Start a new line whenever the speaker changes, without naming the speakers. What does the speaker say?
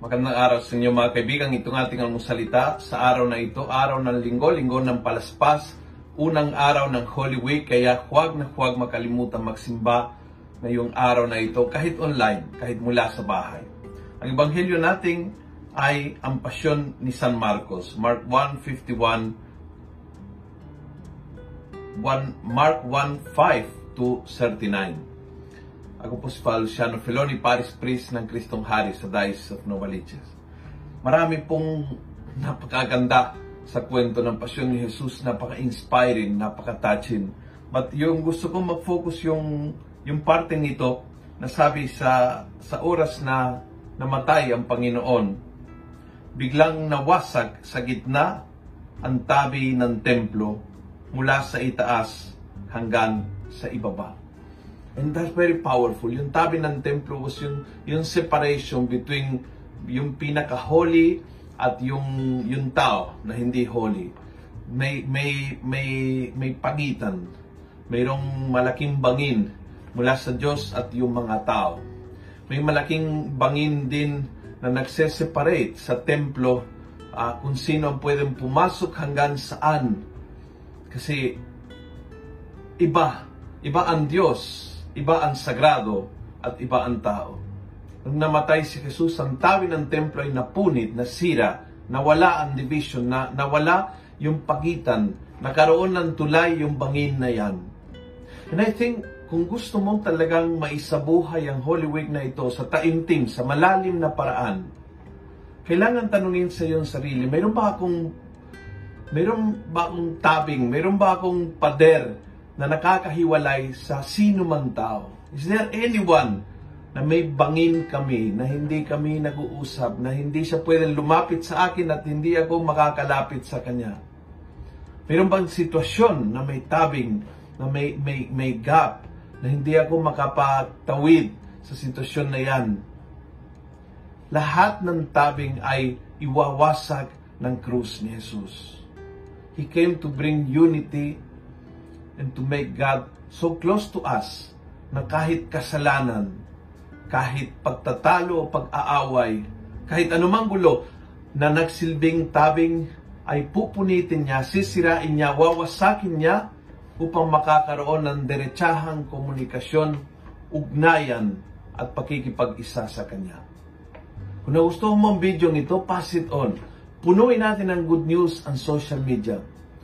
Magandang araw sa inyo mga kaibigan. Itong ating almusalita sa araw na ito, araw ng linggo, linggo ng palaspas, unang araw ng Holy Week, kaya huwag na huwag makalimutan magsimba ngayong araw na ito, kahit online, kahit mula sa bahay. Ang ebanghelyo nating ay ang pasyon ni San Marcos, Mark 1:51 1 Mark 1:5 to 39. Ako po si Luciano Feloni, Paris Priest ng Kristong Hari sa Diocese of Novaliches. Marami pong napakaganda sa kwento ng pasyon ni Jesus, napaka-inspiring, napaka-touching. But yung gusto kong mag-focus yung, yung parte nito na sabi sa, sa oras na namatay ang Panginoon, biglang nawasag sa gitna ang tabi ng templo mula sa itaas hanggang sa ibaba. And that's very powerful. Yung tabi ng templo was yung, yung separation between yung pinaka-holy at yung, yung tao na hindi holy. May, may, may, may pagitan. Mayroong malaking bangin mula sa Diyos at yung mga tao. May malaking bangin din na nagse-separate sa templo uh, kung sino ang pwedeng pumasok hanggang saan. Kasi iba, iba ang Diyos iba ang sagrado at iba ang tao. Nung namatay si Jesus, ang tawi ng templo ay napunit, nasira, nawala ang division, na, nawala yung pagitan, nakaroon ng tulay yung bangin na yan. And I think, kung gusto mong talagang maisabuhay ang Holy Week na ito sa taimtim, sa malalim na paraan, kailangan tanungin sa iyong sarili, mayroon ba akong mayroon ba akong tabing, mayroon ba akong pader na nakakahiwalay sa sino man tao? Is there anyone na may bangin kami, na hindi kami nag-uusap, na hindi siya pwedeng lumapit sa akin at hindi ako makakalapit sa kanya? Mayroon bang sitwasyon na may tabing, na may, may, may gap, na hindi ako makapatawid sa sitwasyon na yan? Lahat ng tabing ay iwawasag ng krus ni Jesus. He came to bring unity and to make God so close to us na kahit kasalanan, kahit pagtatalo pag-aaway, kahit anumang gulo na nagsilbing tabing ay pupunitin niya, sisirain niya, wawasakin niya upang makakaroon ng diretsahang komunikasyon, ugnayan at pakikipag-isa sa Kanya. Kung nagustuhan mo ang video nito, pass it on. Punuin natin ng good news ang social media.